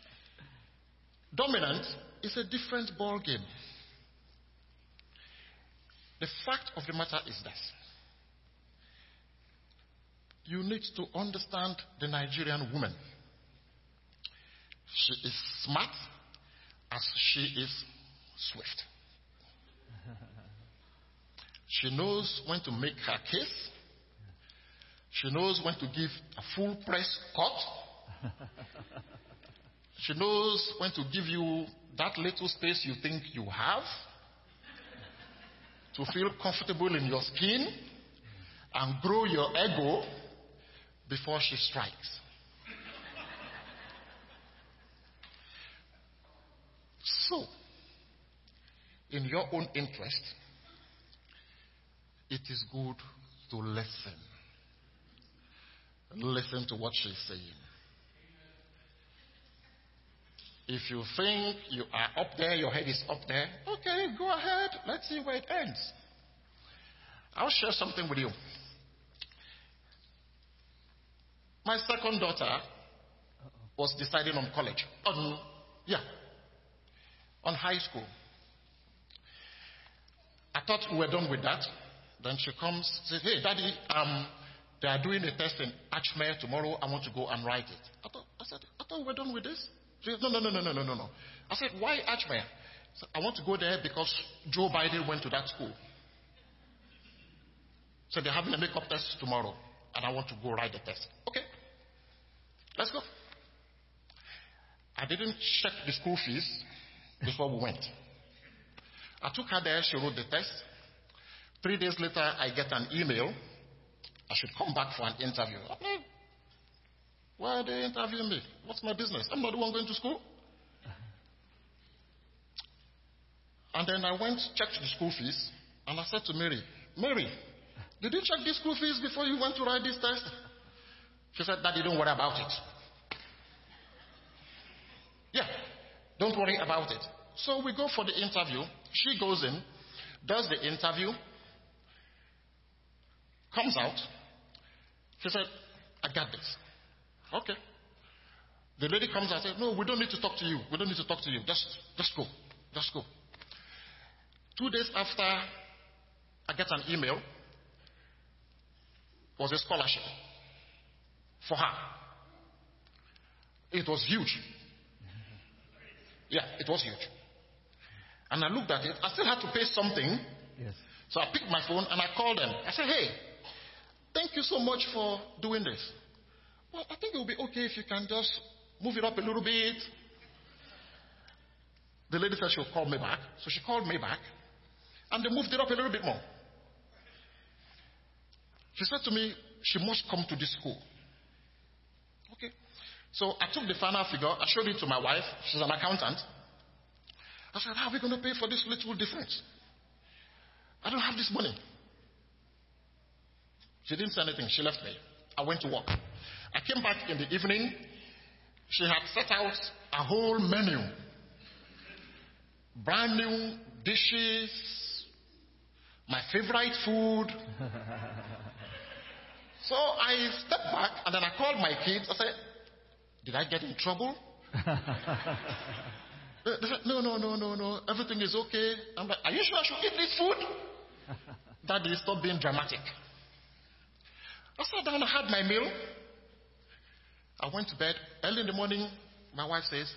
Dominant is a different ball game. The fact of the matter is this. You need to understand the Nigerian woman. She is smart as she is swift. She knows when to make her case. She knows when to give a full press cut. She knows when to give you that little space you think you have to feel comfortable in your skin and grow your ego before she strikes. So, in your own interest, it is good to listen. Listen to what she's saying. If you think you are up there, your head is up there, okay, go ahead. Let's see where it ends. I'll share something with you. My second daughter was deciding on college. On, yeah, on high school. I thought we were done with that. Then she comes, says, Hey, daddy, um, they are doing a test in Archmere tomorrow. I want to go and write it. I, thought, I said, I thought we were done with this. She said, No, no, no, no, no, no, no. I said, Why Archmere? I want to go there because Joe Biden went to that school. So they're having a makeup test tomorrow, and I want to go write the test. Okay, let's go. I didn't check the school fees before we went. I took her there, she wrote the test. Three days later, I get an email. I should come back for an interview. Okay. Why are they interviewing me? What's my business? I'm not the one going to school. And then I went, checked the school fees, and I said to Mary, Mary, did you check the school fees before you went to write this test? She said, Daddy, don't worry about it. Yeah, don't worry about it. So we go for the interview. She goes in, does the interview, comes out. She said, I got this. Okay. The lady comes out and says, No, we don't need to talk to you. We don't need to talk to you. Just, just go. Just go. Two days after I get an email, was a scholarship for her. It was huge. Yeah, it was huge. And I looked at it. I still had to pay something. Yes. So I picked my phone and I called them. I said, hey, thank you so much for doing this. Well, I think it will be okay if you can just move it up a little bit. The lady said she'll call me back. So she called me back. And they moved it up a little bit more. She said to me, she must come to this school. Okay. So I took the final figure, I showed it to my wife, she's an accountant. I said, How are we going to pay for this little difference? I don't have this money. She didn't say anything, she left me. I went to work. I came back in the evening, she had set out a whole menu. Brand new dishes, my favorite food. so I stepped back and then I called my kids. I said, Did I get in trouble? They said, No, no, no, no, no. Everything is okay. I'm like, Are you sure I should eat this food? Daddy, stop being dramatic. I sat down, I had my meal. I went to bed. Early in the morning, my wife says,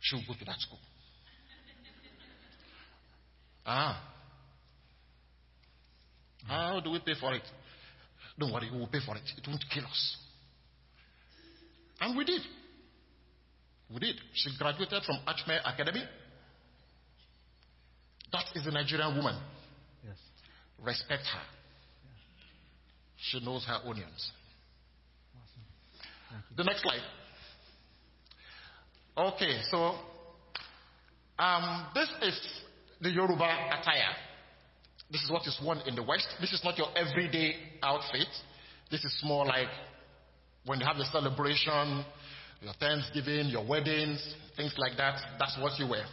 She'll go to that school. Ah. How do we pay for it? Don't worry, we will pay for it. It won't kill us. And we did. We did. She graduated from Archmere Academy. That is a Nigerian woman. Yes. Respect her. She knows her onions. The next slide. Okay, so um, this is the Yoruba attire. This is what is worn in the West. This is not your everyday outfit. This is more like when you have a celebration, your Thanksgiving, your weddings, things like that. That's what you wear.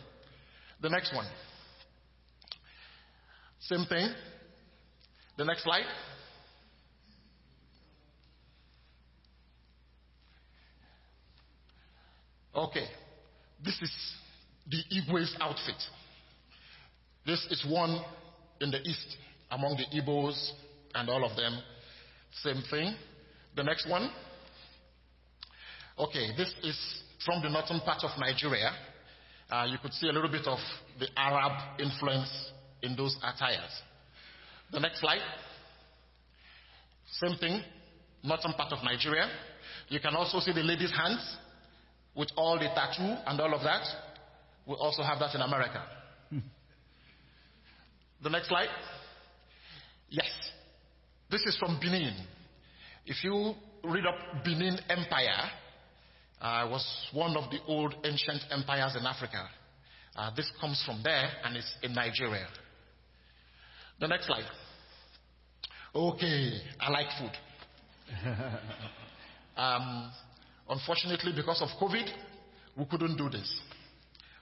The next one. Same thing. The next slide. Okay. This is the Igwe's outfit. This is one in the east among the Igbos and all of them. Same thing. The next one. Okay, this is from the northern part of Nigeria. Uh, you could see a little bit of the Arab influence in those attires. The next slide. Same thing, northern part of Nigeria. You can also see the lady's hands with all the tattoo and all of that. We also have that in America. the next slide. Yes, this is from Benin. If you read up Benin Empire, uh, was one of the old ancient empires in Africa. Uh, this comes from there and it's in Nigeria. The next slide. Okay, I like food. um, unfortunately, because of COVID, we couldn't do this.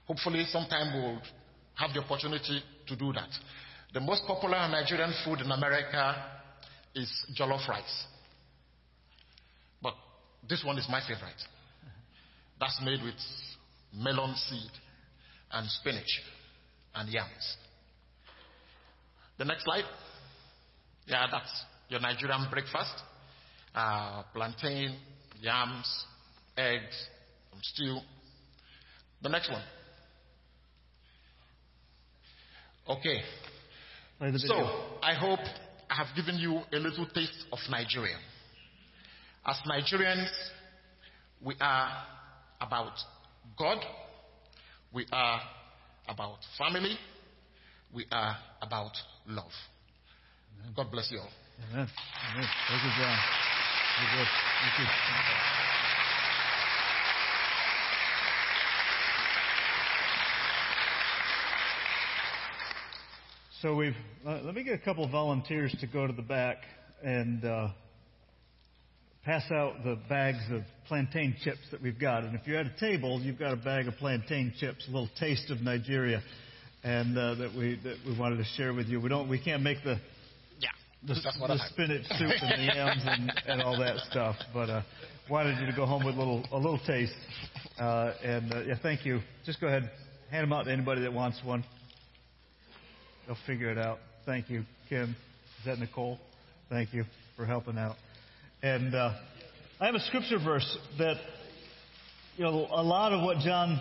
Hopefully, sometime we'll have the opportunity to do that. The most popular Nigerian food in America is jollof rice. But this one is my favorite. That's made with melon seed and spinach and yams. The next slide. Yeah, that's your Nigerian breakfast. Uh, plantain, yams, eggs, some stew. The next one. Okay. So. I hope I have given you a little taste of Nigeria. As Nigerians, we are about God, we are about family, we are about love. God bless you all. Amen. Amen. Thank you, John. Very good. Thank you. So we've. Uh, let me get a couple of volunteers to go to the back and uh, pass out the bags of plantain chips that we've got. And if you're at a table, you've got a bag of plantain chips, a little taste of Nigeria, and uh, that we that we wanted to share with you. We don't. We can't make the Yeah, the, the spinach soup and the yams and, and all that stuff. But uh, wanted you to go home with a little a little taste. Uh, and uh, yeah, thank you. Just go ahead, hand them out to anybody that wants one. They'll figure it out. Thank you, Kim. Is that Nicole? Thank you for helping out. And uh, I have a scripture verse that you know a lot of what John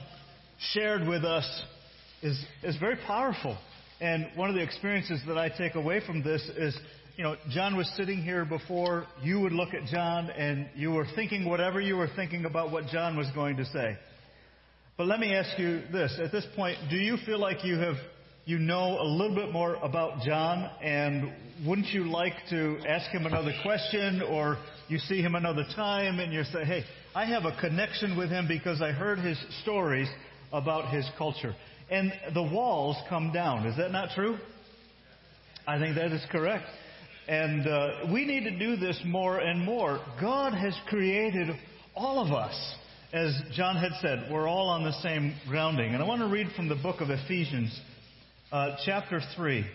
shared with us is is very powerful. And one of the experiences that I take away from this is, you know, John was sitting here before. You would look at John and you were thinking whatever you were thinking about what John was going to say. But let me ask you this: at this point, do you feel like you have you know a little bit more about John, and wouldn't you like to ask him another question, or you see him another time, and you say, "Hey, I have a connection with him because I heard his stories about his culture," and the walls come down. Is that not true? I think that is correct. And uh, we need to do this more and more. God has created all of us. As John had said, we're all on the same grounding. And I want to read from the book of Ephesians, uh, chapter 3.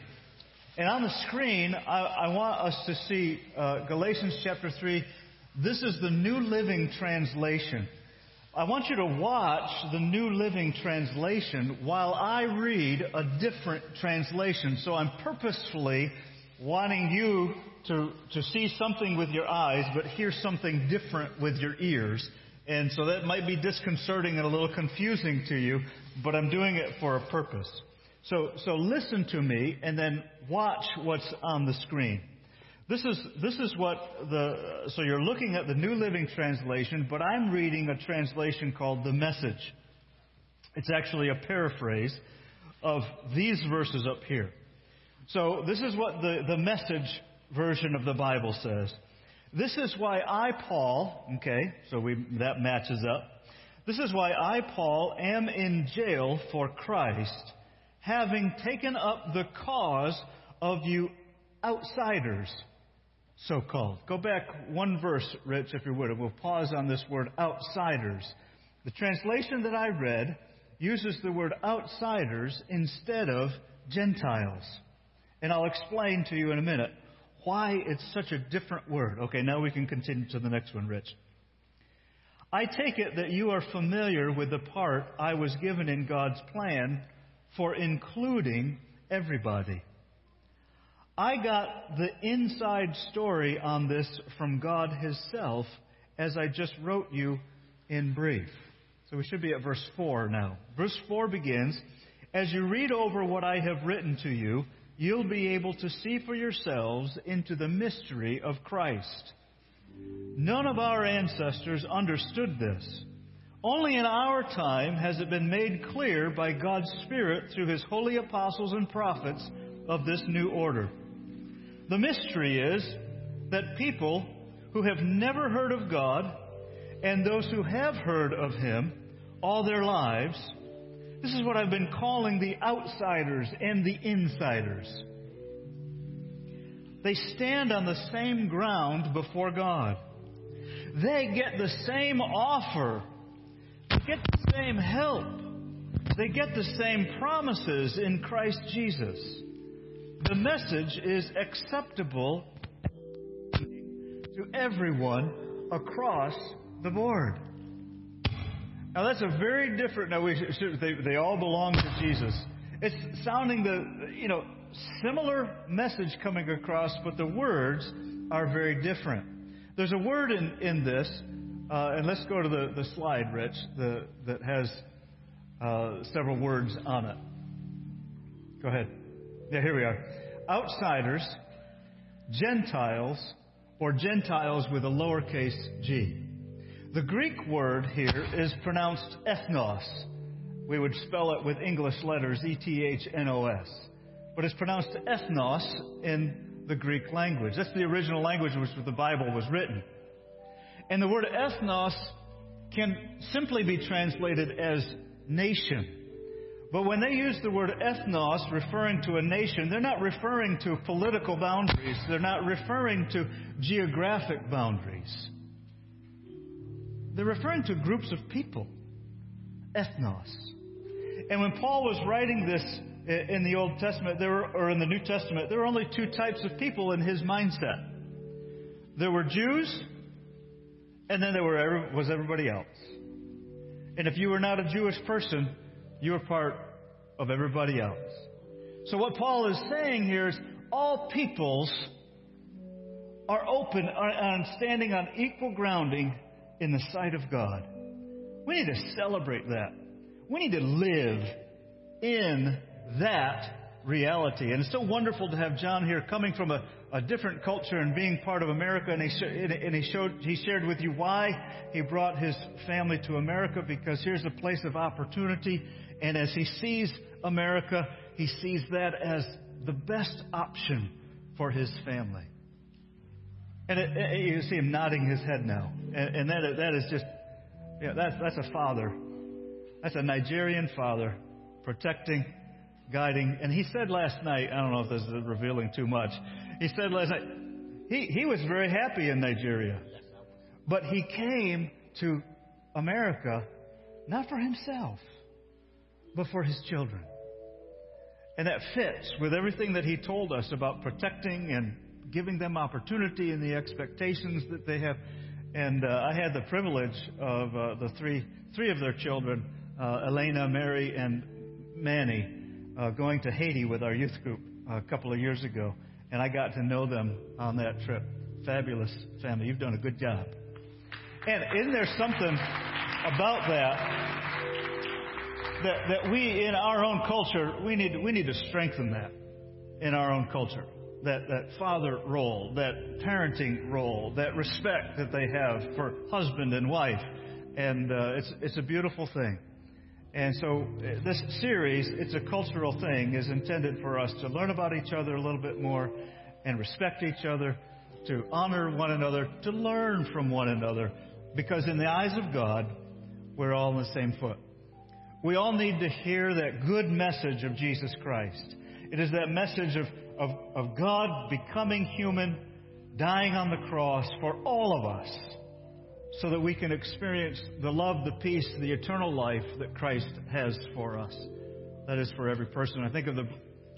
And on the screen, I, I want us to see uh, Galatians chapter 3. This is the New Living Translation. I want you to watch the New Living Translation while I read a different translation. So I'm purposefully wanting you to, to see something with your eyes, but hear something different with your ears. And so that might be disconcerting and a little confusing to you, but I'm doing it for a purpose. So, so listen to me and then watch what's on the screen. This is, this is what the, so you're looking at the New Living Translation, but I'm reading a translation called The Message. It's actually a paraphrase of these verses up here. So this is what the, the message version of the Bible says. This is why I, Paul, okay, so we, that matches up. This is why I, Paul, am in jail for Christ, having taken up the cause of you outsiders, so called. Go back one verse, Rich, if you would, we'll pause on this word outsiders. The translation that I read uses the word outsiders instead of Gentiles. And I'll explain to you in a minute why it's such a different word. Okay, now we can continue to the next one, Rich. I take it that you are familiar with the part I was given in God's plan for including everybody. I got the inside story on this from God Himself as I just wrote you in brief. So we should be at verse 4 now. Verse 4 begins As you read over what I have written to you, you'll be able to see for yourselves into the mystery of Christ. None of our ancestors understood this. Only in our time has it been made clear by God's Spirit through His holy apostles and prophets of this new order. The mystery is that people who have never heard of God and those who have heard of Him all their lives, this is what I've been calling the outsiders and the insiders. They stand on the same ground before God. They get the same offer, get the same help, they get the same promises in Christ Jesus. The message is acceptable to everyone across the board. Now that's a very different. Now we they, they all belong to Jesus. It's sounding the you know similar message coming across, but the words are very different. There's a word in in this, uh, and let's go to the the slide, Rich, the, that has uh, several words on it. Go ahead. Yeah, here we are. Outsiders, Gentiles, or Gentiles with a lowercase g. The Greek word here is pronounced ethnos. We would spell it with English letters E T H N O S. But it's pronounced ethnos in the Greek language. That's the original language in which the Bible was written. And the word ethnos can simply be translated as nation. But when they use the word ethnos referring to a nation, they're not referring to political boundaries. They're not referring to geographic boundaries. They're referring to groups of people. Ethnos. And when Paul was writing this in the Old Testament, there were, or in the New Testament, there were only two types of people in his mindset. There were Jews, and then there were, was everybody else. And if you were not a Jewish person, you were part of everybody else. So what Paul is saying here is all peoples are open and standing on equal grounding in the sight of God. We need to celebrate that. We need to live in that reality. And it's so wonderful to have John here coming from a, a different culture and being part of America. And, he, and he, showed, he shared with you why he brought his family to America because here's a place of opportunity. And as he sees America, he sees that as the best option for his family. And it, it, you see him nodding his head now. And, and that, that is just, yeah, that's, that's a father. That's a Nigerian father protecting, guiding. And he said last night, I don't know if this is revealing too much. He said last night, he, he was very happy in Nigeria. But he came to America not for himself, but for his children. And that fits with everything that he told us about protecting and giving them opportunity and the expectations that they have. And uh, I had the privilege of uh, the three three of their children, uh, Elena, Mary, and Manny, uh, going to Haiti with our youth group a couple of years ago, and I got to know them on that trip. Fabulous family. You've done a good job. And isn't there something about that that, that we in our own culture we need we need to strengthen that in our own culture that that father role that parenting role that respect that they have for husband and wife and uh, it's it's a beautiful thing and so uh, this series it's a cultural thing is intended for us to learn about each other a little bit more and respect each other to honor one another to learn from one another. Because in the eyes of God we're all in the same foot. We all need to hear that good message of Jesus Christ. It is that message of, of, of God becoming human, dying on the cross for all of us, so that we can experience the love, the peace, the eternal life that Christ has for us. That is for every person. I think of the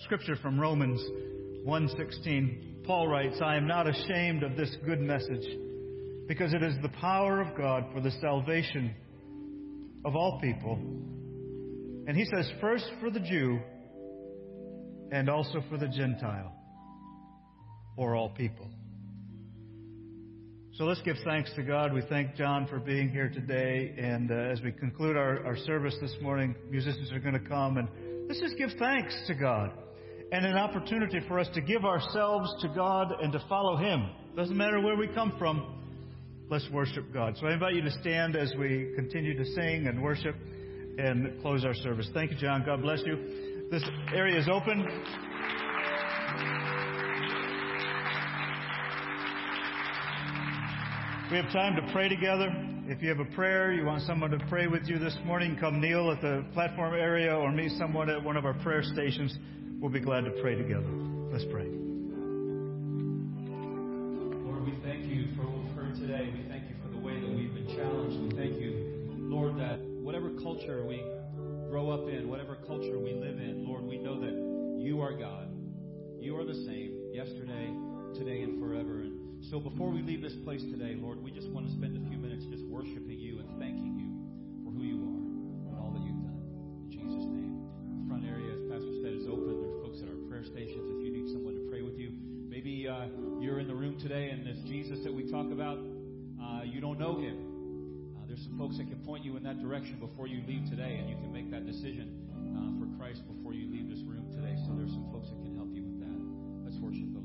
scripture from Romans 1:16. Paul writes, "I am not ashamed of this good message, because it is the power of God for the salvation of all people." And he says, first for the Jew and also for the Gentile, for all people. So let's give thanks to God. We thank John for being here today. And uh, as we conclude our, our service this morning, musicians are going to come and let's just give thanks to God and an opportunity for us to give ourselves to God and to follow Him. Doesn't matter where we come from. Let's worship God. So I invite you to stand as we continue to sing and worship and close our service. Thank you, John. God bless you. This area is open. We have time to pray together. If you have a prayer, you want someone to pray with you this morning, come kneel at the platform area or meet someone at one of our prayer stations. We'll be glad to pray together. Let's pray. Lord, we thank you for what we've heard today. We thank you for the way that we've been challenged. We thank you, Lord, that whatever culture we grow up in, whatever culture we live in, Lord, we know that you are God. You are the same yesterday, today, and forever. So before we leave this place today, Lord, we just want to spend a few minutes just worshiping you and thanking you for who you are and all that you've done. In Jesus' name. The front area, as Pastor said, is open. There's folks at our prayer stations if you need someone to pray with you. Maybe uh, you're in the room today and this Jesus that we talk about, uh, you don't know him. Uh, there's some folks that can point you in that direction before you leave today, and you can make that decision uh, for Christ before you leave this room today. So there's some folks that can help you with that. Let's worship.